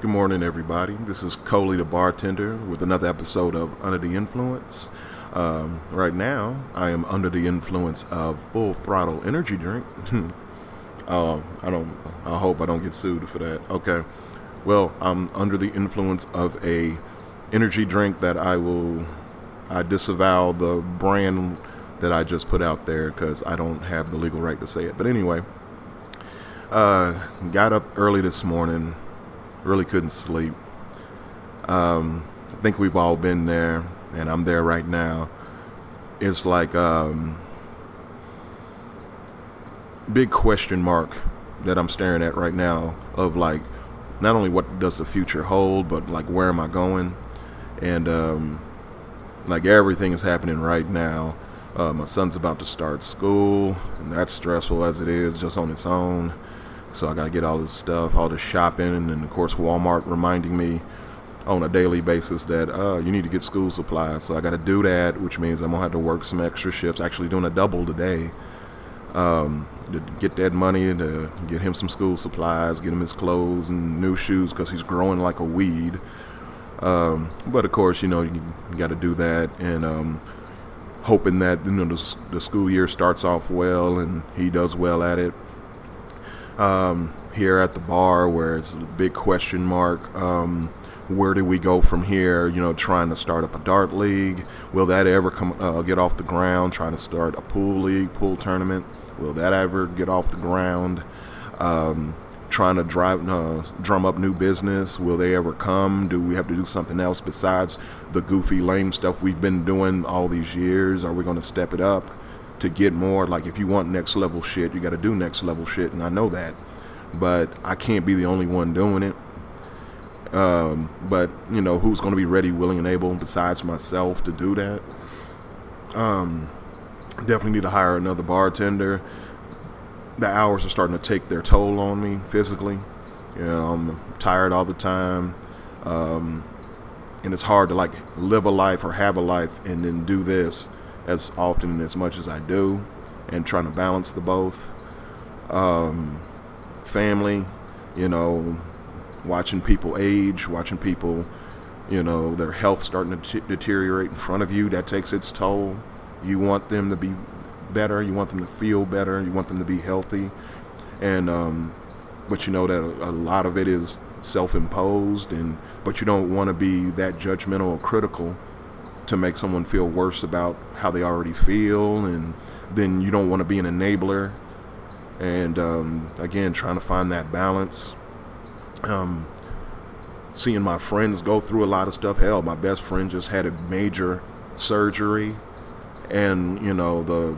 Good morning, everybody. This is Coley the bartender with another episode of Under the Influence. Um, right now, I am under the influence of Full Throttle Energy Drink. uh, I don't. I hope I don't get sued for that. Okay. Well, I'm under the influence of a energy drink that I will. I disavow the brand that I just put out there because I don't have the legal right to say it. But anyway, uh, got up early this morning really couldn't sleep. Um, I think we've all been there, and I'm there right now. It's like um, big question mark that I'm staring at right now of like not only what does the future hold, but like where am I going, and um, like everything is happening right now. Uh, my son's about to start school, and that's stressful as it is just on its own. So I got to get all this stuff, all this shopping, and of course Walmart reminding me on a daily basis that uh, you need to get school supplies. So I got to do that, which means I'm gonna have to work some extra shifts. Actually, doing a double today um, to get that money to get him some school supplies, get him his clothes and new shoes because he's growing like a weed. Um, but of course, you know you, you got to do that, and um, hoping that you know the, the school year starts off well and he does well at it um, here at the bar where it's a big question mark. Um, where do we go from here? You know, trying to start up a dart league. Will that ever come uh, get off the ground? Trying to start a pool league, pool tournament. Will that ever get off the ground? Um, trying to drive, uh, drum up new business. Will they ever come? Do we have to do something else besides the goofy, lame stuff we've been doing all these years? Are we going to step it up? To get more. Like if you want next level shit, you got to do next level shit, and I know that. But I can't be the only one doing it. Um, but you know who's going to be ready, willing, and able besides myself to do that? Um, definitely need to hire another bartender. The hours are starting to take their toll on me physically. You know, I'm tired all the time. Um, and it's hard to like live a life or have a life and then do this as often and as much as I do, and trying to balance the both. Um, family, you know, watching people age, watching people, you know, their health starting to t- deteriorate in front of you, that takes its toll. You want them to be better, you want them to feel better, you want them to be healthy, and um, but you know that a, a lot of it is self-imposed, and but you don't want to be that judgmental or critical to make someone feel worse about how they already feel, and then you don't want to be an enabler. And um, again, trying to find that balance. Um, seeing my friends go through a lot of stuff. Hell, my best friend just had a major surgery, and you know the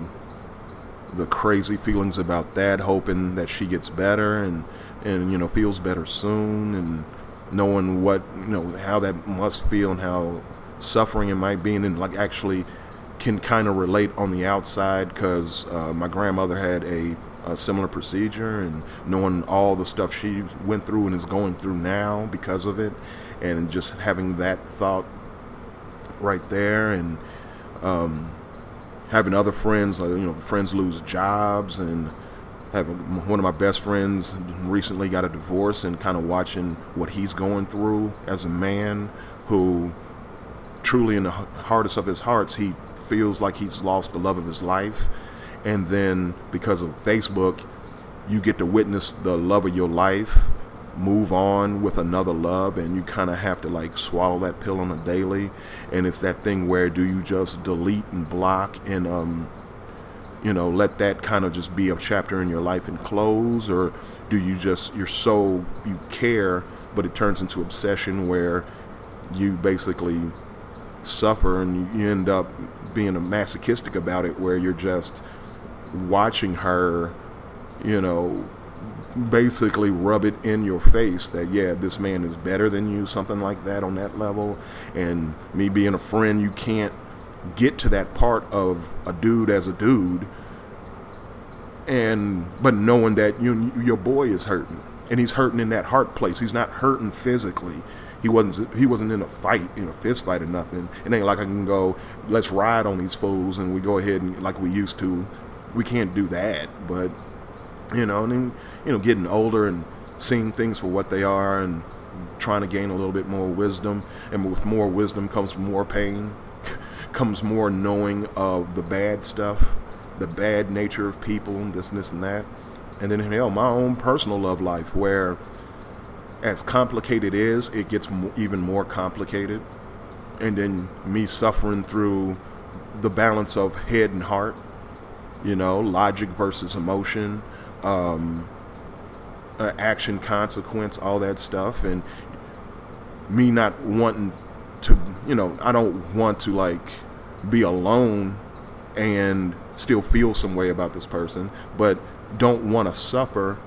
the crazy feelings about that. Hoping that she gets better and and you know feels better soon, and knowing what you know how that must feel and how suffering it my being and like actually can kind of relate on the outside because uh, my grandmother had a, a, similar procedure, and knowing all the stuff she went through and is going through now because of it, and just having that thought right there, and um, having other friends, uh, you know, friends lose jobs, and having one of my best friends recently got a divorce, and kind of watching what he's going through as a man who truly in the hardest of his hearts, he feels like he's lost the love of his life. And then because of Facebook, you get to witness the love of your life move on with another love and you kind of have to like swallow that pill on a daily and it's that thing where do you just delete and block and um you know let that kind of just be a chapter in your life and close or do you just you're so you care but it turns into obsession where you basically suffer and you end up being a masochistic about it where you're just watching her you know basically rub it in your face that yeah this man is better than you something like that on that level. And me being a friend you can't get to that part of a dude as a dude and but knowing that you your boy is hurting and he's hurting in that heart place. He's not hurting physically he wasn't he wasn't in a fight, in a fist fight or nothing. It ain't like I can go, let's ride on these fools and we go ahead and like we used to. We can't do that. But you know, and then, you know, getting older and seeing things for what they are and trying to gain a little bit more wisdom, and with more wisdom comes more pain, comes more knowing of the bad stuff, the bad nature of people, and this and this and that, and then hell, my own personal love life, where as complicated is, it gets even more complicated, and then me suffering through the balance of head and heart, you know, logic versus emotion. Um, uh, action consequence, all that stuff, and me not wanting to, you know, I don't want to like be alone and still feel some way about this person, but don't want to suffer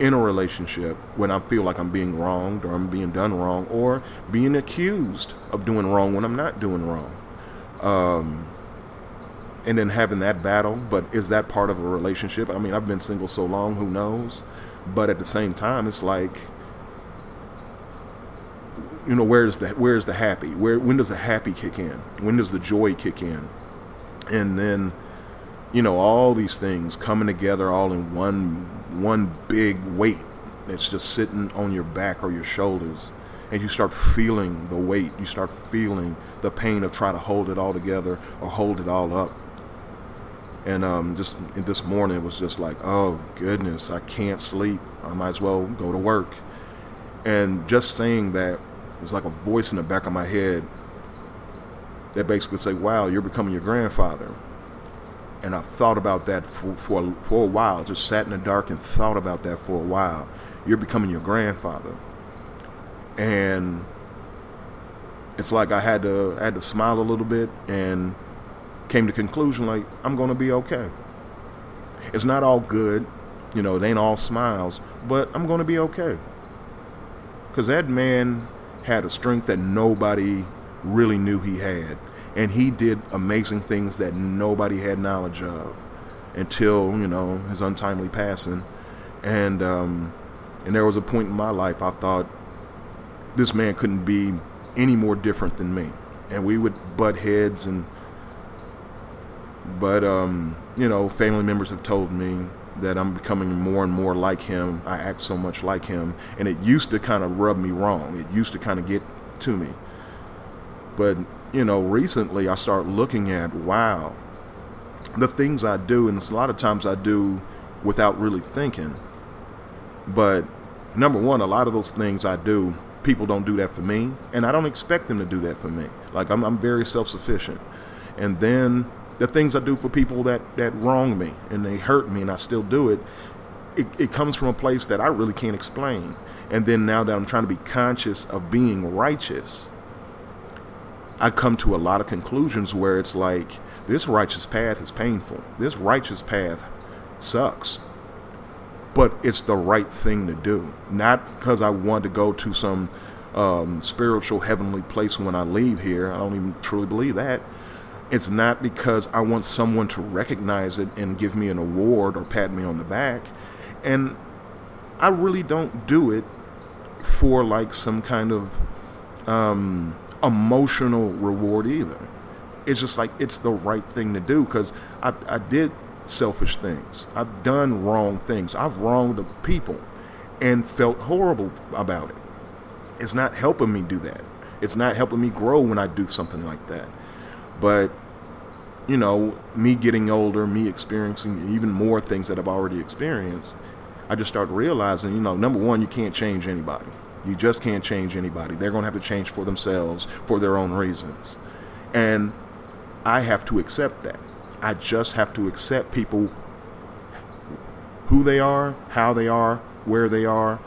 in a relationship when I feel like I'm being wronged or I'm being done wrong or being accused of doing wrong when I'm not doing wrong. Um, and then having that battle, but is that part of a relationship? I mean, I've been single so long, who knows? But at the same time, it's like, you know, where's the where's the happy? Where when does the happy kick in? When does the joy kick in? And then, you know, all these things coming together all in one one big weight that's just sitting on your back or your shoulders, and you start feeling the weight. You start feeling the pain of trying to hold it all together or hold it all up. And um, just this morning, it was just like, oh goodness, I can't sleep. I might as well go to work. And just saying that it's like a voice in the back of my head that basically say, wow, you're becoming your grandfather. And I thought about that for, for, for a while, just sat in the dark and thought about that for a while. You're becoming your grandfather. And it's like I had to I had to smile a little bit and came to conclusion like I'm going to be okay. It's not all good, you know, it ain't all smiles, but I'm going to be okay. Cuz that man had a strength that nobody really knew he had, and he did amazing things that nobody had knowledge of until, you know, his untimely passing. And um and there was a point in my life I thought this man couldn't be any more different than me. And we would butt heads and but um, you know, family members have told me that I'm becoming more and more like him. I act so much like him, and it used to kind of rub me wrong. It used to kind of get to me. But you know, recently I start looking at wow, the things I do, and it's a lot of times I do without really thinking. But number one, a lot of those things I do, people don't do that for me, and I don't expect them to do that for me. Like I'm, I'm very self-sufficient, and then the things I do for people that, that wrong me and they hurt me and I still do it, it, it comes from a place that I really can't explain. And then now that I'm trying to be conscious of being righteous, I come to a lot of conclusions where it's like, this righteous path is painful. This righteous path sucks. But it's the right thing to do. Not because I want to go to some um, spiritual heavenly place when I leave here. I don't even truly believe that. It's not because I want someone to recognize it and give me an award or pat me on the back. And I really don't do it for like some kind of um, emotional reward either. It's just like it's the right thing to do because I, I did selfish things. I've done wrong things. I've wronged people and felt horrible about it. It's not helping me do that. It's not helping me grow when I do something like that. But, you know, me getting older, me experiencing even more things that I've already experienced, I just start realizing, you know, number one, you can't change anybody. You just can't change anybody. They're going to have to change for themselves for their own reasons. And I have to accept that. I just have to accept people who they are, how they are, where they are,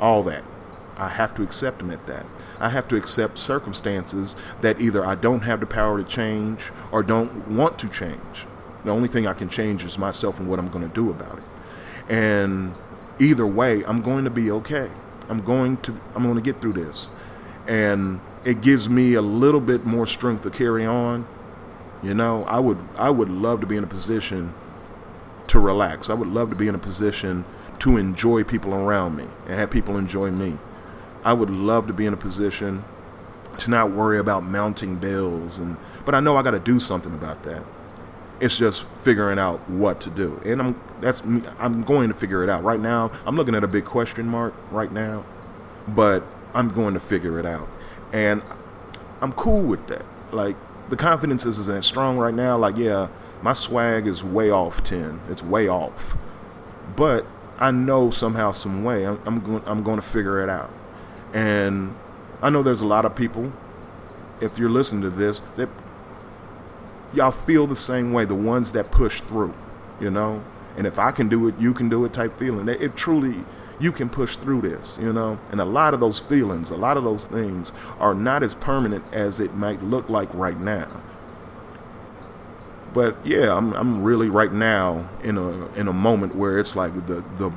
all that. I have to accept them at that. I have to accept circumstances that either I don't have the power to change or don't want to change. The only thing I can change is myself and what I'm going to do about it. And either way, I'm going to be okay. I'm going to I'm going to get through this. And it gives me a little bit more strength to carry on. You know, I would I would love to be in a position to relax. I would love to be in a position to enjoy people around me and have people enjoy me. I would love to be in a position to not worry about mounting bills and but I know I got to do something about that. It's just figuring out what to do. And I'm that's I'm going to figure it out. Right now, I'm looking at a big question mark right now. But I'm going to figure it out. And I'm cool with that. Like, the confidence isn't strong right now. Like, yeah, my swag is way off 10. It's way off. But I know somehow, some way, I'm, I'm going, I'm going to figure it out. And I know there's a lot of people, if you're listening to this, that y'all feel the same way, the ones that push through, you know? And if I can do it, you can do it type feeling. It, it truly, you can push through this, you know? And a lot of those feelings, a lot of those things are not as permanent as it might look like right now. But yeah, I'm, I'm really right now in a in a moment where it's like the the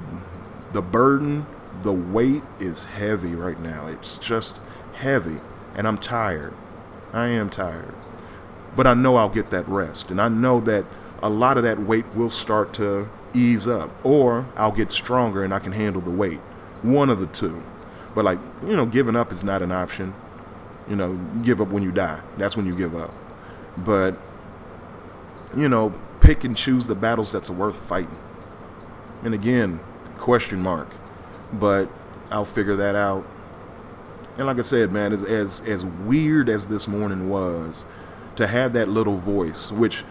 the burden, the weight is heavy right now. It's just heavy and I'm tired. I am tired. But I know I'll get that rest. And I know that a lot of that weight will start to ease up. Or I'll get stronger and I can handle the weight. One of the two. But, like, you know, giving up is not an option. You know, give up when you die. That's when you give up. But, you know, pick and choose the battles that's worth fighting. And again, question mark. But I'll figure that out and like I said, man, as, as as weird as this morning was, to have that little voice, which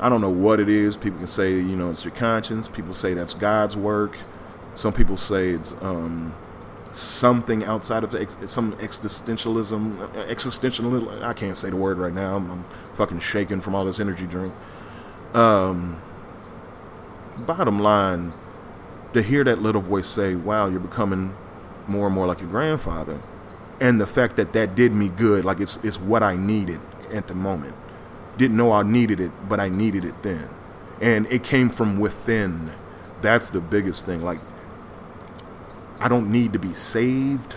I don't know what it is. People can say, you know, it's your conscience. People say that's God's work. Some people say it's um, something outside of ex- some existentialism. Existentialism. I can't say the word right now. I'm, I'm fucking shaking from all this energy drink. Um, bottom line, to hear that little voice say, "Wow, you're becoming more and more like your grandfather," and the fact that that did me good like it's it's what I needed at the moment. Didn't know I needed it but I needed it then. And it came from within. That's the biggest thing. Like I don't need to be saved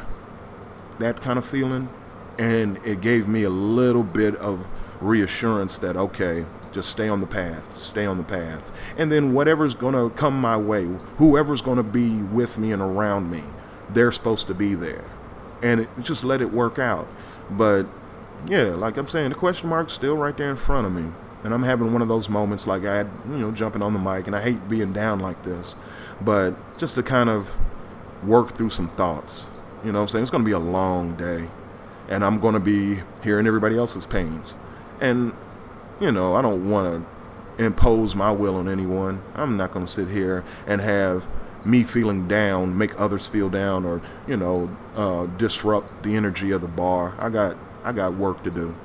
that kind of feeling. And it gave me a little bit of reassurance that okay just stay on the path stay on the path. And then whatever's going to come my way whoever's going to be with me and around me they're supposed to be there. And it, just let it work out. But yeah, like I'm saying, the question mark's still right there in front of me. And I'm having one of those moments like I had, you know, jumping on the mic, and I hate being down like this, but just to kind of work through some thoughts. You know I'm saying? It's going to be a long day, and I'm going to be hearing everybody else's pains. And, you know, I don't want to impose my will on anyone. I'm not going to sit here and have me feeling down make others feel down or you know uh, disrupt the energy of the bar i got i got work to do.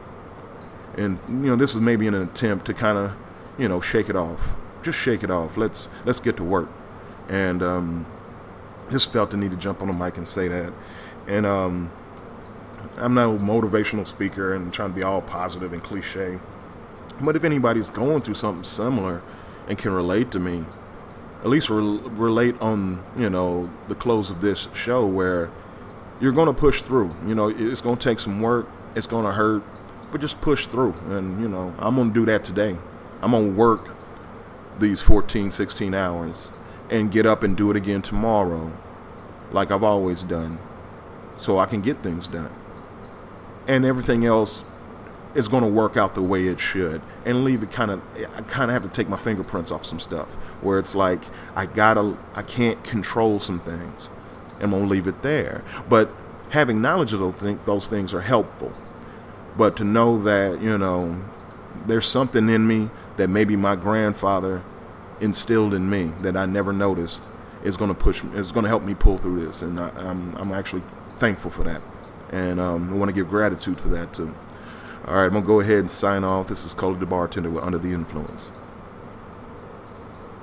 And you know this is maybe an attempt to kind of you know shake it off. Just shake it off. Let's let's get to work. And um, just felt the need to jump on the mic and say that. And um, i'm not a motivational speaker and trying to be all positive and cliche. But if anybody's going through something similar and can relate to me at least re- relate on you know the close of this show where you're going to push through. You know, it's going to take some work. It's going to hurt, but just push through. And you know, I'm going to do that today. I'm going to work these 14, 16 hours and get up and do it again tomorrow, like I've always done, so I can get things done. And everything else is going to work out the way it should and leave it kind of i kind of have to take my fingerprints off some stuff where it's like i gotta i can't control some things i'm going to leave it there but having knowledge of those, things, those things are helpful but to know that you know there's something in me that maybe my grandfather instilled in me that i never noticed is going to push is going to help me pull through this and I, am I'm, I'm actually thankful for that and um, i want to give gratitude for that too all right, I'm going to go ahead and sign off. This is Cody the Bartender with Under the Influence.